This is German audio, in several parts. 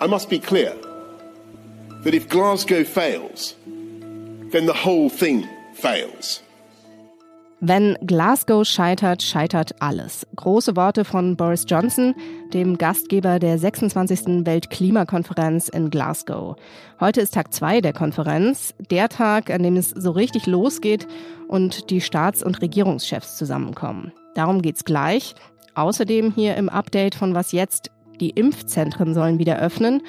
I must be clear that if Glasgow fails, then the whole thing fails. Wenn Glasgow scheitert, scheitert alles. Große Worte von Boris Johnson, dem Gastgeber der 26. Weltklimakonferenz in Glasgow. Heute ist Tag zwei der Konferenz, der Tag, an dem es so richtig losgeht und die Staats- und Regierungschefs zusammenkommen. Darum geht's gleich. Außerdem hier im Update von Was jetzt? Die Impfzentren sollen wieder öffnen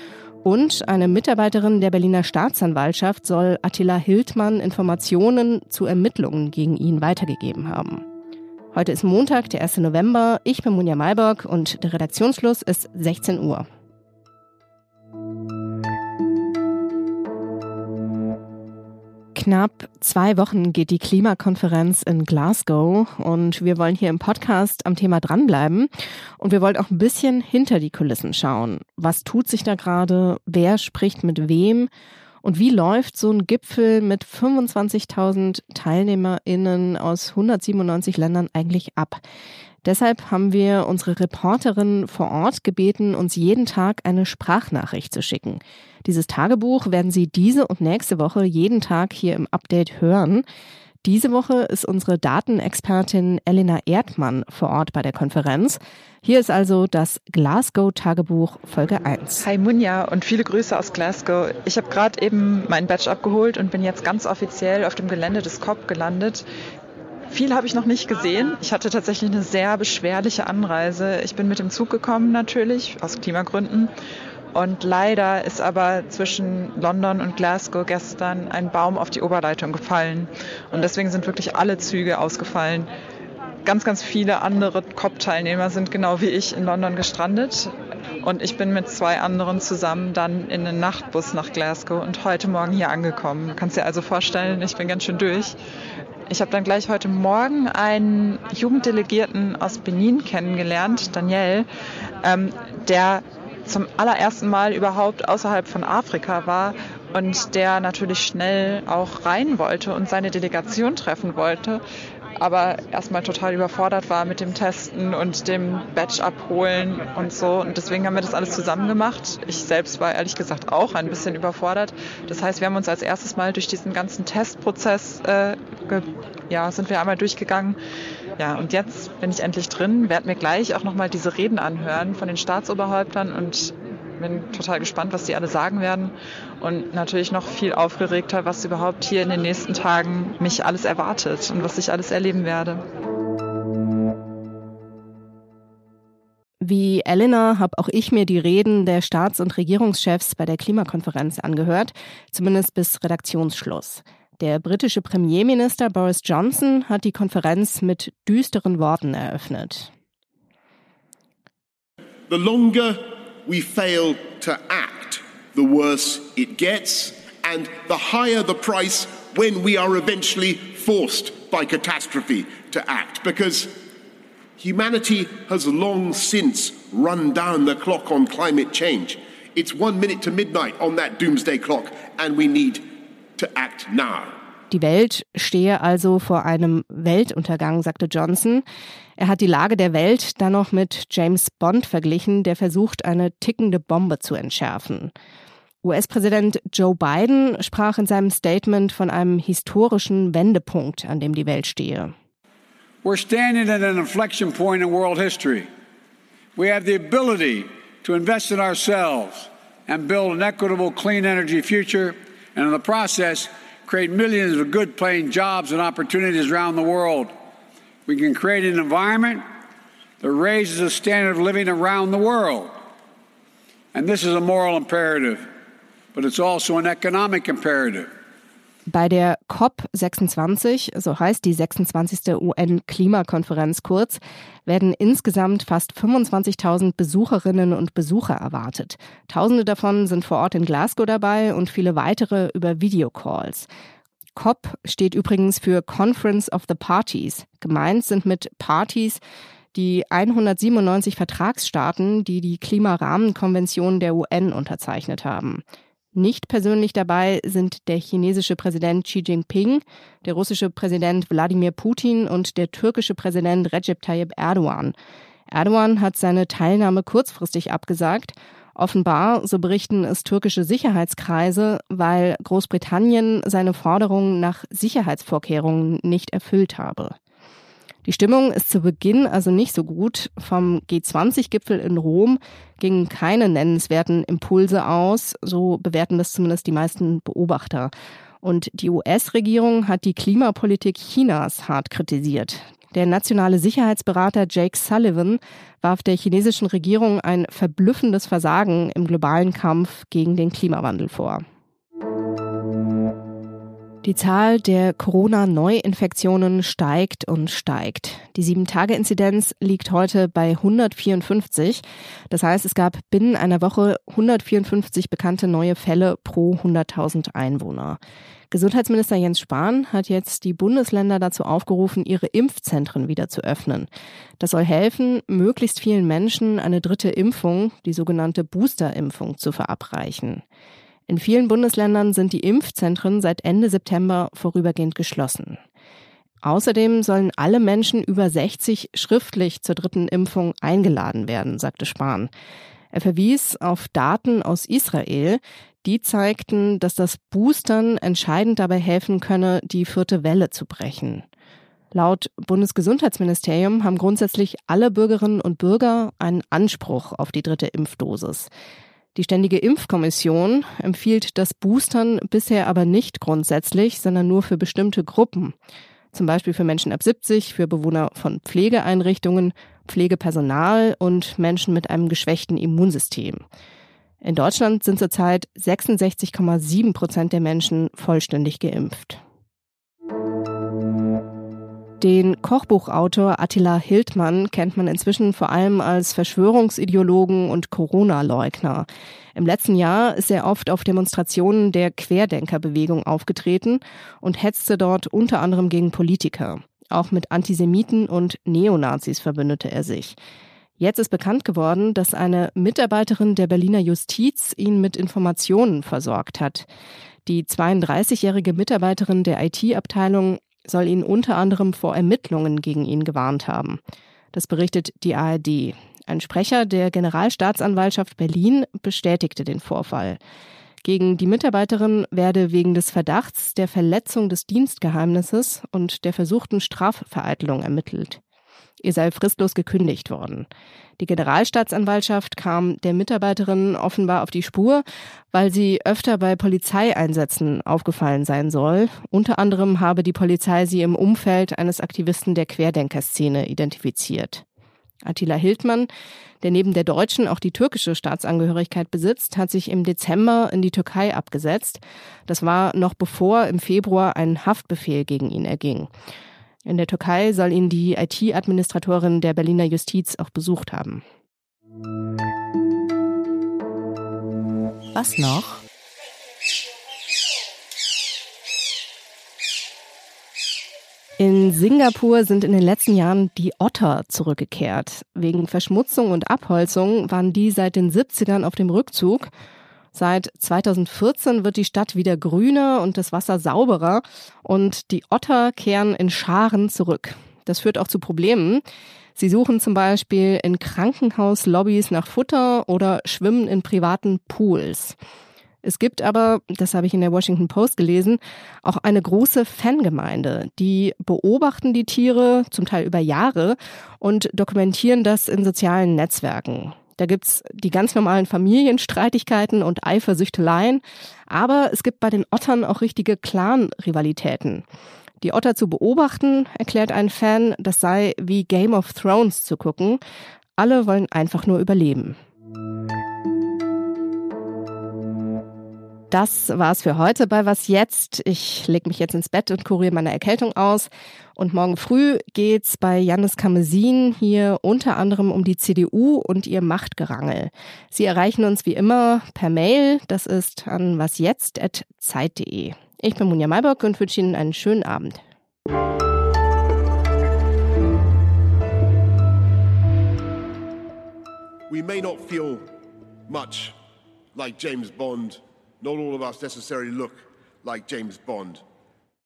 und eine Mitarbeiterin der Berliner Staatsanwaltschaft soll Attila Hildmann Informationen zu Ermittlungen gegen ihn weitergegeben haben. Heute ist Montag, der 1. November. Ich bin Munja Malborg und der Redaktionsschluss ist 16 Uhr. Knapp zwei Wochen geht die Klimakonferenz in Glasgow und wir wollen hier im Podcast am Thema dranbleiben und wir wollen auch ein bisschen hinter die Kulissen schauen. Was tut sich da gerade? Wer spricht mit wem? Und wie läuft so ein Gipfel mit 25.000 TeilnehmerInnen aus 197 Ländern eigentlich ab? Deshalb haben wir unsere Reporterin vor Ort gebeten, uns jeden Tag eine Sprachnachricht zu schicken. Dieses Tagebuch werden Sie diese und nächste Woche jeden Tag hier im Update hören. Diese Woche ist unsere Datenexpertin Elena Erdmann vor Ort bei der Konferenz. Hier ist also das Glasgow-Tagebuch Folge 1. Hi Munja und viele Grüße aus Glasgow. Ich habe gerade eben meinen Badge abgeholt und bin jetzt ganz offiziell auf dem Gelände des COP gelandet. Viel habe ich noch nicht gesehen. Ich hatte tatsächlich eine sehr beschwerliche Anreise. Ich bin mit dem Zug gekommen natürlich, aus Klimagründen. Und leider ist aber zwischen London und Glasgow gestern ein Baum auf die Oberleitung gefallen. Und deswegen sind wirklich alle Züge ausgefallen. Ganz, ganz viele andere COP-Teilnehmer sind genau wie ich in London gestrandet. Und ich bin mit zwei anderen zusammen dann in einen Nachtbus nach Glasgow und heute Morgen hier angekommen. Du kannst dir also vorstellen, ich bin ganz schön durch. Ich habe dann gleich heute Morgen einen Jugenddelegierten aus Benin kennengelernt, Daniel, ähm, der zum allerersten Mal überhaupt außerhalb von Afrika war und der natürlich schnell auch rein wollte und seine Delegation treffen wollte, aber erstmal total überfordert war mit dem Testen und dem Badge abholen und so. Und deswegen haben wir das alles zusammen gemacht. Ich selbst war ehrlich gesagt auch ein bisschen überfordert. Das heißt, wir haben uns als erstes mal durch diesen ganzen Testprozess, äh, ja, sind wir einmal durchgegangen. Ja, und jetzt bin ich endlich drin, werde mir gleich auch nochmal diese Reden anhören von den Staatsoberhäuptern und bin total gespannt, was die alle sagen werden und natürlich noch viel aufgeregter, was überhaupt hier in den nächsten Tagen mich alles erwartet und was ich alles erleben werde. Wie Elena habe auch ich mir die Reden der Staats- und Regierungschefs bei der Klimakonferenz angehört, zumindest bis Redaktionsschluss. Der britische Premierminister Boris Johnson hat die Konferenz mit düsteren Worten eröffnet. The longer we fail to act, the worse it gets, and the higher the price when we are eventually forced by catastrophe to act. Because humanity has long since run down the clock on climate change. It's one minute to midnight on that doomsday clock, and we need to act now. Die Welt stehe also vor einem Weltuntergang, sagte Johnson. Er hat die Lage der Welt dann noch mit James Bond verglichen, der versucht, eine tickende Bombe zu entschärfen. US-Präsident Joe Biden sprach in seinem Statement von einem historischen Wendepunkt, an dem die Welt stehe. We're standing at an inflection point in world history. We have the ability to invest in ourselves and build an equitable clean energy future and in the process create millions of good paying jobs and opportunities around the world. We can create an environment that raises the standard of living around the world. And this is a moral imperative, but it's also an economic imperative. Bei der COP26, so heißt die 26. UN-Klimakonferenz kurz, werden insgesamt fast 25.000 Besucherinnen und Besucher erwartet. Tausende davon sind vor Ort in Glasgow dabei und viele weitere über Videocalls. COP steht übrigens für Conference of the Parties. Gemeint sind mit Parties die 197 Vertragsstaaten, die die Klimarahmenkonvention der UN unterzeichnet haben. Nicht persönlich dabei sind der chinesische Präsident Xi Jinping, der russische Präsident Wladimir Putin und der türkische Präsident Recep Tayyip Erdogan. Erdogan hat seine Teilnahme kurzfristig abgesagt. Offenbar, so berichten es türkische Sicherheitskreise, weil Großbritannien seine Forderungen nach Sicherheitsvorkehrungen nicht erfüllt habe. Die Stimmung ist zu Beginn also nicht so gut. Vom G20-Gipfel in Rom gingen keine nennenswerten Impulse aus, so bewerten das zumindest die meisten Beobachter. Und die US-Regierung hat die Klimapolitik Chinas hart kritisiert. Der nationale Sicherheitsberater Jake Sullivan warf der chinesischen Regierung ein verblüffendes Versagen im globalen Kampf gegen den Klimawandel vor. Die Zahl der Corona-Neuinfektionen steigt und steigt. Die Sieben-Tage-Inzidenz liegt heute bei 154. Das heißt, es gab binnen einer Woche 154 bekannte neue Fälle pro 100.000 Einwohner. Gesundheitsminister Jens Spahn hat jetzt die Bundesländer dazu aufgerufen, ihre Impfzentren wieder zu öffnen. Das soll helfen, möglichst vielen Menschen eine dritte Impfung, die sogenannte Boosterimpfung, zu verabreichen. In vielen Bundesländern sind die Impfzentren seit Ende September vorübergehend geschlossen. Außerdem sollen alle Menschen über 60 schriftlich zur dritten Impfung eingeladen werden, sagte Spahn. Er verwies auf Daten aus Israel, die zeigten, dass das Boostern entscheidend dabei helfen könne, die vierte Welle zu brechen. Laut Bundesgesundheitsministerium haben grundsätzlich alle Bürgerinnen und Bürger einen Anspruch auf die dritte Impfdosis. Die Ständige Impfkommission empfiehlt das Boostern bisher aber nicht grundsätzlich, sondern nur für bestimmte Gruppen. Zum Beispiel für Menschen ab 70, für Bewohner von Pflegeeinrichtungen, Pflegepersonal und Menschen mit einem geschwächten Immunsystem. In Deutschland sind zurzeit 66,7 Prozent der Menschen vollständig geimpft. Den Kochbuchautor Attila Hildmann kennt man inzwischen vor allem als Verschwörungsideologen und Corona-Leugner. Im letzten Jahr ist er oft auf Demonstrationen der Querdenkerbewegung aufgetreten und hetzte dort unter anderem gegen Politiker. Auch mit Antisemiten und Neonazis verbündete er sich. Jetzt ist bekannt geworden, dass eine Mitarbeiterin der Berliner Justiz ihn mit Informationen versorgt hat. Die 32-jährige Mitarbeiterin der IT-Abteilung soll ihn unter anderem vor Ermittlungen gegen ihn gewarnt haben. Das berichtet die ARD. Ein Sprecher der Generalstaatsanwaltschaft Berlin bestätigte den Vorfall. Gegen die Mitarbeiterin werde wegen des Verdachts der Verletzung des Dienstgeheimnisses und der versuchten Strafvereitelung ermittelt. Ihr sei fristlos gekündigt worden. Die Generalstaatsanwaltschaft kam der Mitarbeiterin offenbar auf die Spur, weil sie öfter bei Polizeieinsätzen aufgefallen sein soll. Unter anderem habe die Polizei sie im Umfeld eines Aktivisten der Querdenkerszene identifiziert. Attila Hildmann, der neben der deutschen auch die türkische Staatsangehörigkeit besitzt, hat sich im Dezember in die Türkei abgesetzt. Das war noch bevor im Februar ein Haftbefehl gegen ihn erging. In der Türkei soll ihn die IT-Administratorin der Berliner Justiz auch besucht haben. Was noch? In Singapur sind in den letzten Jahren die Otter zurückgekehrt. Wegen Verschmutzung und Abholzung waren die seit den 70ern auf dem Rückzug Seit 2014 wird die Stadt wieder grüner und das Wasser sauberer und die Otter kehren in Scharen zurück. Das führt auch zu Problemen. Sie suchen zum Beispiel in Krankenhauslobbys nach Futter oder schwimmen in privaten Pools. Es gibt aber, das habe ich in der Washington Post gelesen, auch eine große Fangemeinde. Die beobachten die Tiere zum Teil über Jahre und dokumentieren das in sozialen Netzwerken. Da gibt's die ganz normalen Familienstreitigkeiten und Eifersüchteleien. Aber es gibt bei den Ottern auch richtige Clan-Rivalitäten. Die Otter zu beobachten, erklärt ein Fan, das sei wie Game of Thrones zu gucken. Alle wollen einfach nur überleben. Das war's für heute bei Was jetzt. Ich leg mich jetzt ins Bett und kuriere meine Erkältung aus. Und morgen früh geht's bei Janis Kamesin hier unter anderem um die CDU und ihr Machtgerangel. Sie erreichen uns wie immer per Mail. Das ist an wasjetzt.zeit.de. Ich bin Munja Maybock und wünsche Ihnen einen schönen Abend. We may not feel much like James Bond not all of us necessarily look like James Bond.